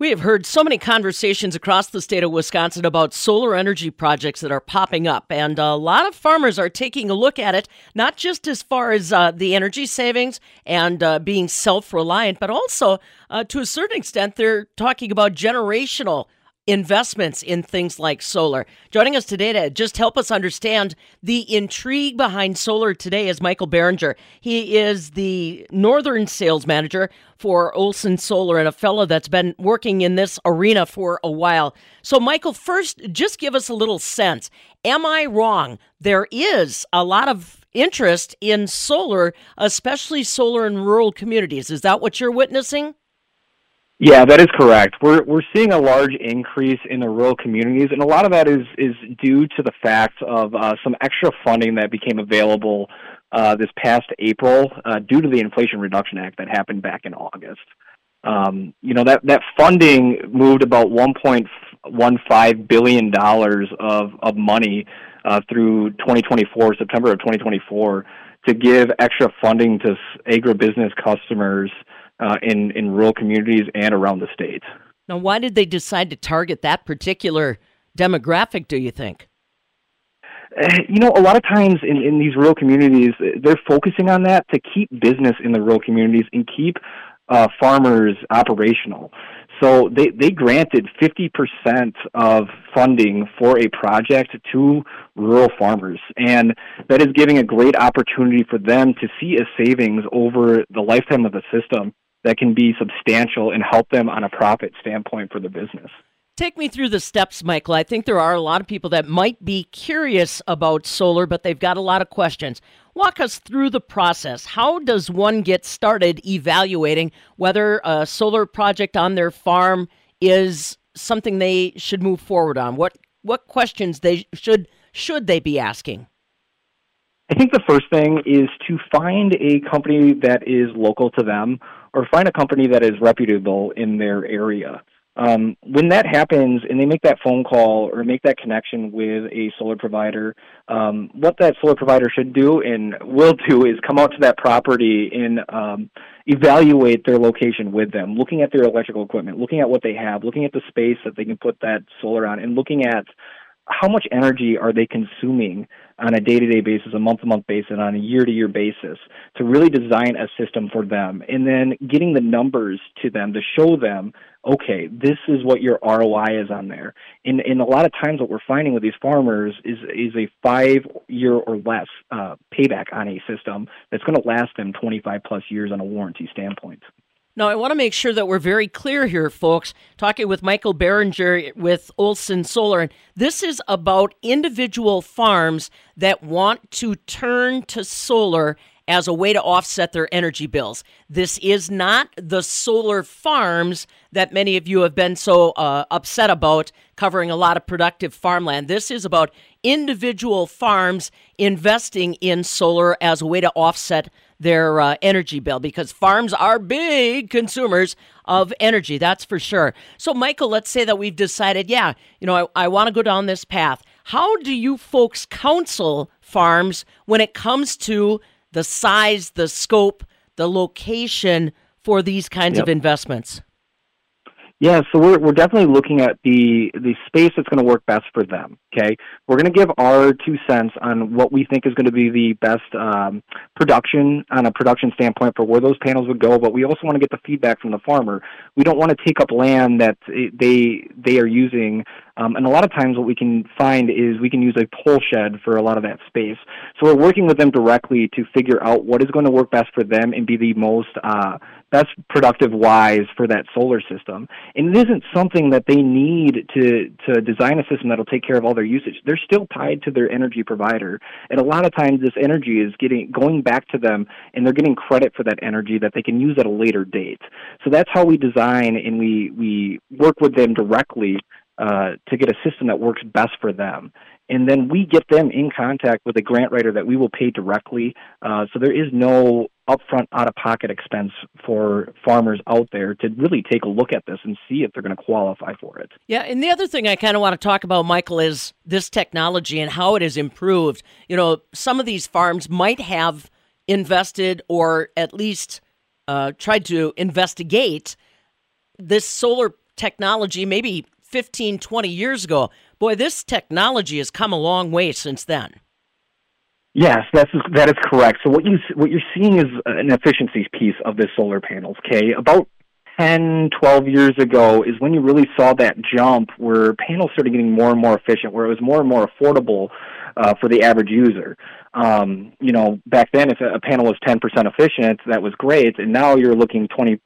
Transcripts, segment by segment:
We have heard so many conversations across the state of Wisconsin about solar energy projects that are popping up, and a lot of farmers are taking a look at it, not just as far as uh, the energy savings and uh, being self reliant, but also uh, to a certain extent, they're talking about generational investments in things like solar. Joining us today to just help us understand the intrigue behind solar today is Michael Behringer. He is the northern sales manager for Olson Solar and a fellow that's been working in this arena for a while. So, Michael, first, just give us a little sense. Am I wrong? There is a lot of interest in solar, especially solar in rural communities. Is that what you're witnessing? Yeah, that is correct. We're we're seeing a large increase in the rural communities, and a lot of that is is due to the fact of uh, some extra funding that became available uh, this past April uh, due to the Inflation Reduction Act that happened back in August. Um, you know that that funding moved about 1.15 billion dollars of of money uh, through 2024, September of 2024, to give extra funding to agribusiness customers uh, in in rural communities and around the state. Now, why did they decide to target that particular demographic? Do you think? Uh, you know, a lot of times in, in these rural communities, they're focusing on that to keep business in the rural communities and keep uh, farmers operational. So they, they granted 50% of funding for a project to rural farmers. And that is giving a great opportunity for them to see a savings over the lifetime of the system that can be substantial and help them on a profit standpoint for the business. Take me through the steps, Michael. I think there are a lot of people that might be curious about solar, but they've got a lot of questions. Walk us through the process. How does one get started evaluating whether a solar project on their farm is something they should move forward on? What what questions they should should they be asking? I think the first thing is to find a company that is local to them or find a company that is reputable in their area. Um, when that happens and they make that phone call or make that connection with a solar provider, um, what that solar provider should do and will do is come out to that property and um, evaluate their location with them, looking at their electrical equipment, looking at what they have, looking at the space that they can put that solar on, and looking at how much energy are they consuming on a day-to-day basis, a month-to-month basis, and on a year-to-year basis to really design a system for them and then getting the numbers to them to show them, okay, this is what your ROI is on there. And, and a lot of times what we're finding with these farmers is, is a five-year or less uh, payback on a system that's going to last them 25 plus years on a warranty standpoint. Now, I want to make sure that we're very clear here, folks. Talking with Michael Behringer with Olson Solar, and this is about individual farms that want to turn to solar as a way to offset their energy bills. This is not the solar farms that many of you have been so uh, upset about covering a lot of productive farmland. This is about individual farms investing in solar as a way to offset their uh, energy bill because farms are big consumers of energy, that's for sure. So, Michael, let's say that we've decided, yeah, you know, I, I want to go down this path. How do you folks counsel farms when it comes to the size, the scope, the location for these kinds yep. of investments? Yeah, so we're we're definitely looking at the the space that's going to work best for them. Okay, we're going to give our two cents on what we think is going to be the best um, production on a production standpoint for where those panels would go. But we also want to get the feedback from the farmer. We don't want to take up land that they they are using. Um, and a lot of times, what we can find is we can use a pole shed for a lot of that space. So we're working with them directly to figure out what is going to work best for them and be the most uh, best productive wise for that solar system. And it isn't something that they need to to design a system that'll take care of all their usage. They're still tied to their energy provider, and a lot of times this energy is getting going back to them, and they're getting credit for that energy that they can use at a later date. So that's how we design and we we work with them directly uh, to get a system that works best for them and then we get them in contact with a grant writer that we will pay directly. Uh, so there is no upfront out of pocket expense for farmers out there to really take a look at this and see if they're going to qualify for it. Yeah, and the other thing I kind of want to talk about, Michael, is this technology and how it has improved. You know, some of these farms might have invested or at least uh, tried to investigate this solar technology maybe 15, 20 years ago. Boy, this technology has come a long way since then. Yes, that's that is correct. So what you what you're seeing is an efficiency piece of the solar panels. Okay, about 10, 12 years ago is when you really saw that jump where panels started getting more and more efficient, where it was more and more affordable uh, for the average user. Um, you know, back then, if a panel was 10% efficient, that was great, and now you're looking 20%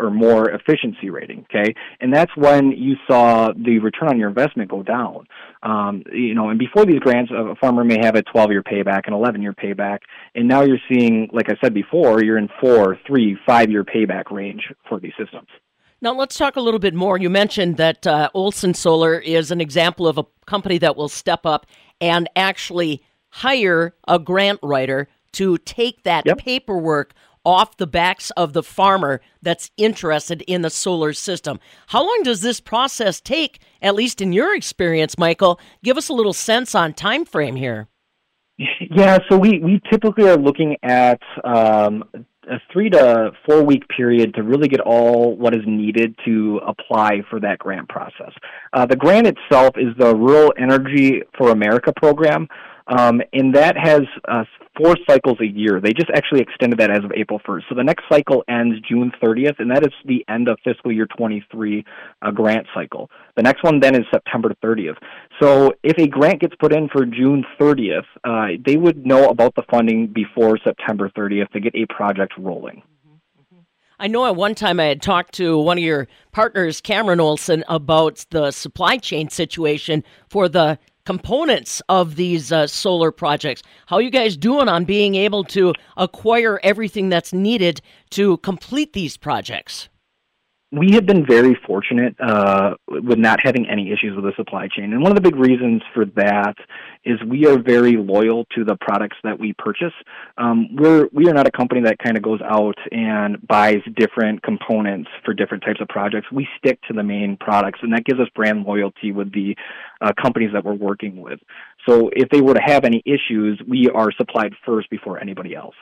or more efficiency rating. Okay, and that's when you saw the return on your investment go down. Um, you know, and before these grants, a farmer may have a 12-year payback, an 11-year payback, and now you're seeing, like I said before, you're in four, three, five-year payback range for these systems. Now, let's talk a little bit more. You mentioned that uh, Olson Solar is an example of a company that will step up and actually hire a grant writer to take that yep. paperwork off the backs of the farmer that's interested in the solar system. How long does this process take, at least in your experience, Michael? Give us a little sense on time frame here. Yeah, so we, we typically are looking at um, a three to four week period to really get all what is needed to apply for that grant process. Uh, the grant itself is the Rural Energy for America program. Um, and that has uh, four cycles a year. They just actually extended that as of April 1st. So the next cycle ends June 30th, and that is the end of fiscal year 23 uh, grant cycle. The next one then is September 30th. So if a grant gets put in for June 30th, uh, they would know about the funding before September 30th to get a project rolling. I know at one time I had talked to one of your partners, Cameron Olson, about the supply chain situation for the components of these uh, solar projects. How you guys doing on being able to acquire everything that's needed to complete these projects? We have been very fortunate uh, with not having any issues with the supply chain. And one of the big reasons for that is we are very loyal to the products that we purchase. Um, we're we are not a company that kind of goes out and buys different components for different types of projects. We stick to the main products, and that gives us brand loyalty with the uh, companies that we're working with. So if they were to have any issues, we are supplied first before anybody else.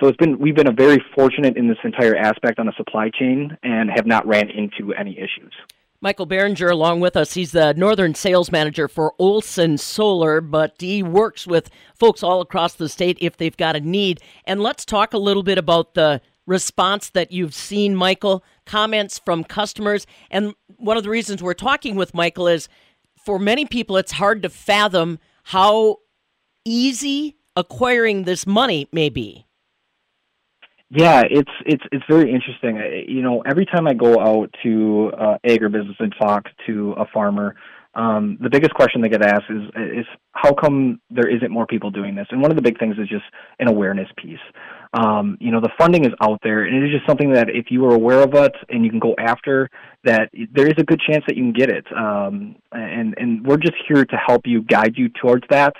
So it's been we've been a very fortunate in this entire aspect on the supply chain and have not ran into any issues. Michael Behringer along with us. He's the Northern Sales Manager for Olson Solar, but he works with folks all across the state if they've got a need. And let's talk a little bit about the response that you've seen, Michael, comments from customers. And one of the reasons we're talking with Michael is for many people, it's hard to fathom how easy acquiring this money may be. Yeah, it's it's it's very interesting. You know, every time I go out to uh, agribusiness and talk to a farmer, um, the biggest question they get asked is is how come there isn't more people doing this? And one of the big things is just an awareness piece. Um, you know, the funding is out there, and it is just something that if you are aware of it and you can go after, that there is a good chance that you can get it. Um, and and we're just here to help you, guide you towards that.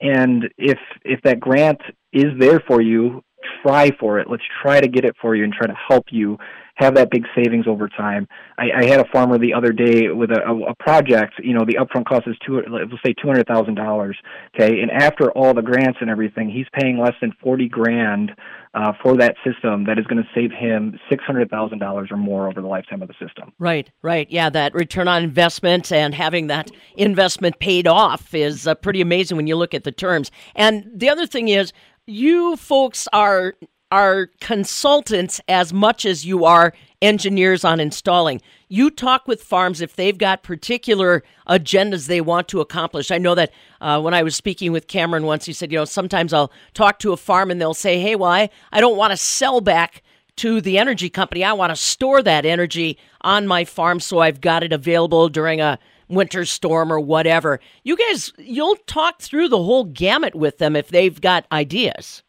And if if that grant is there for you, try for it. Let's try to get it for you and try to help you have that big savings over time. I, I had a farmer the other day with a, a, a project. You know, the upfront cost is two, let's say two hundred thousand dollars. Okay, and after all the grants and everything, he's paying less than forty grand uh, for that system. That is going to save him six hundred thousand dollars or more over the lifetime of the system. Right, right, yeah. That return on investment and having that investment paid off is uh, pretty amazing when you look at the terms. And the other thing is you folks are are consultants as much as you are engineers on installing. You talk with farms if they've got particular agendas they want to accomplish. I know that uh, when I was speaking with Cameron once, he said, you know, sometimes I'll talk to a farm and they'll say, hey, well, I, I don't want to sell back to the energy company. I want to store that energy on my farm so I've got it available during a winter storm or whatever. You guys, you'll talk through the whole gamut with them if they've got ideas.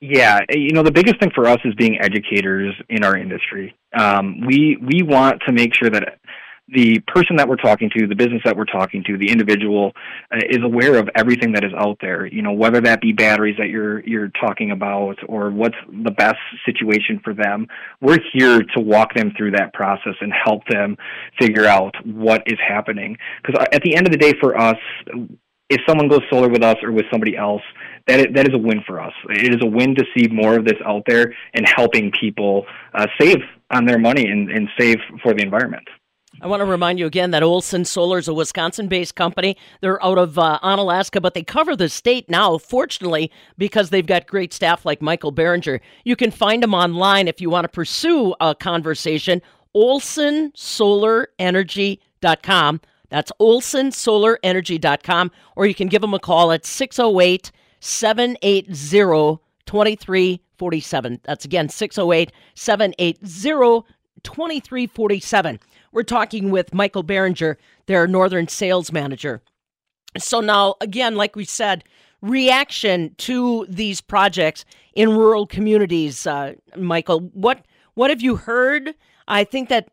Yeah, you know the biggest thing for us is being educators in our industry. Um, we we want to make sure that the person that we're talking to, the business that we're talking to, the individual uh, is aware of everything that is out there. You know, whether that be batteries that you're you're talking about or what's the best situation for them. We're here to walk them through that process and help them figure out what is happening. Because at the end of the day, for us, if someone goes solar with us or with somebody else, that is, that is a win for us. It is a win to see more of this out there and helping people uh, save on their money and, and save for the environment. I want to remind you again that Olson Solar is a Wisconsin based company. They're out of uh, Onalaska, but they cover the state now, fortunately, because they've got great staff like Michael Behringer. You can find them online if you want to pursue a conversation. OlsonSolarEnergy.com. That's OlsonSolarEnergy.com, or you can give them a call at 608 780 2347. That's again 608 780 2347. We're talking with Michael Behringer, their Northern Sales Manager. So now, again, like we said, reaction to these projects in rural communities. Uh, Michael, what what have you heard? I think that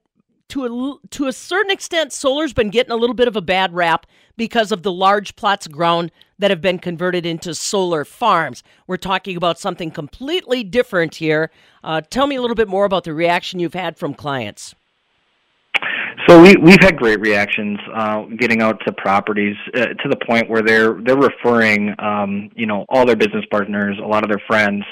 to a, to a certain extent, solar's been getting a little bit of a bad rap because of the large plots of ground that have been converted into solar farms. We're talking about something completely different here. Uh, tell me a little bit more about the reaction you've had from clients. So we we've had great reactions uh, getting out to properties uh, to the point where they're they're referring um, you know all their business partners, a lot of their friends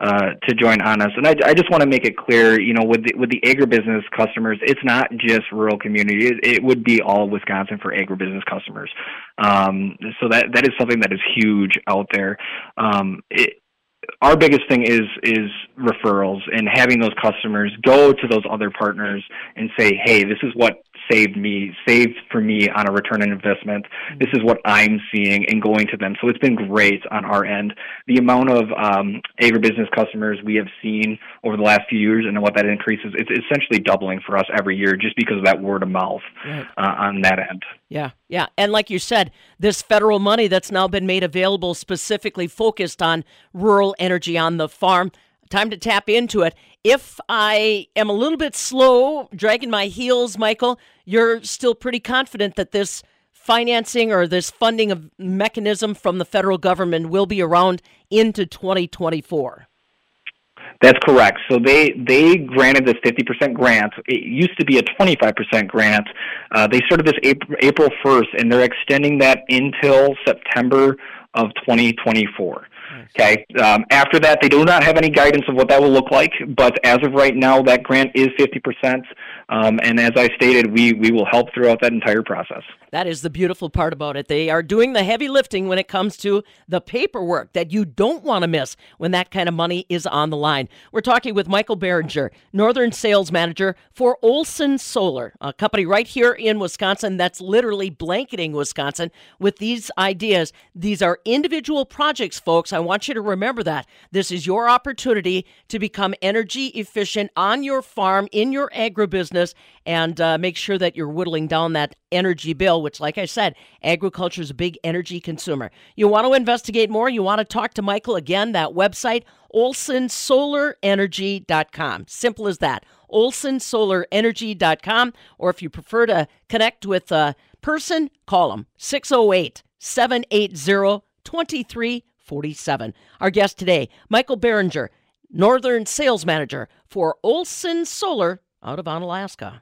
uh, to join on us. And I, I just want to make it clear, you know, with the, with the agribusiness customers, it's not just rural community. It, it would be all of Wisconsin for agribusiness customers. Um, so that that is something that is huge out there. Um, it, our biggest thing is is referrals and having those customers go to those other partners and say, "Hey, this is what saved me, saved for me on a return on investment. This is what I'm seeing and going to them. So it's been great on our end. The amount of um, agribusiness customers we have seen over the last few years and what that increases, it's essentially doubling for us every year just because of that word of mouth right. uh, on that end. Yeah, yeah. And like you said, this federal money that's now been made available specifically focused on rural energy on the farm time to tap into it. If I am a little bit slow, dragging my heels, Michael, you're still pretty confident that this financing or this funding of mechanism from the federal government will be around into 2024. That's correct. So they they granted this 50% grant. It used to be a 25% grant. Uh, they started this April, April 1st, and they're extending that until September of 2024. Okay. Um, after that, they do not have any guidance of what that will look like. But as of right now, that grant is 50%. Um, and as I stated, we, we will help throughout that entire process. That is the beautiful part about it. They are doing the heavy lifting when it comes to the paperwork that you don't want to miss when that kind of money is on the line. We're talking with Michael Behringer, Northern Sales Manager for Olson Solar, a company right here in Wisconsin that's literally blanketing Wisconsin with these ideas. These are individual projects, folks. I want you to remember that. This is your opportunity to become energy efficient on your farm, in your agribusiness, and uh, make sure that you're whittling down that energy bill, which, like I said, agriculture is a big energy consumer. You want to investigate more? You want to talk to Michael again? That website, olsonsolarenergy.com. Simple as that. olsonsolarenergy.com. Or if you prefer to connect with a person, call them 608 780 2347. Our guest today, Michael Behringer, Northern Sales Manager for Olson Solar out of Onalaska.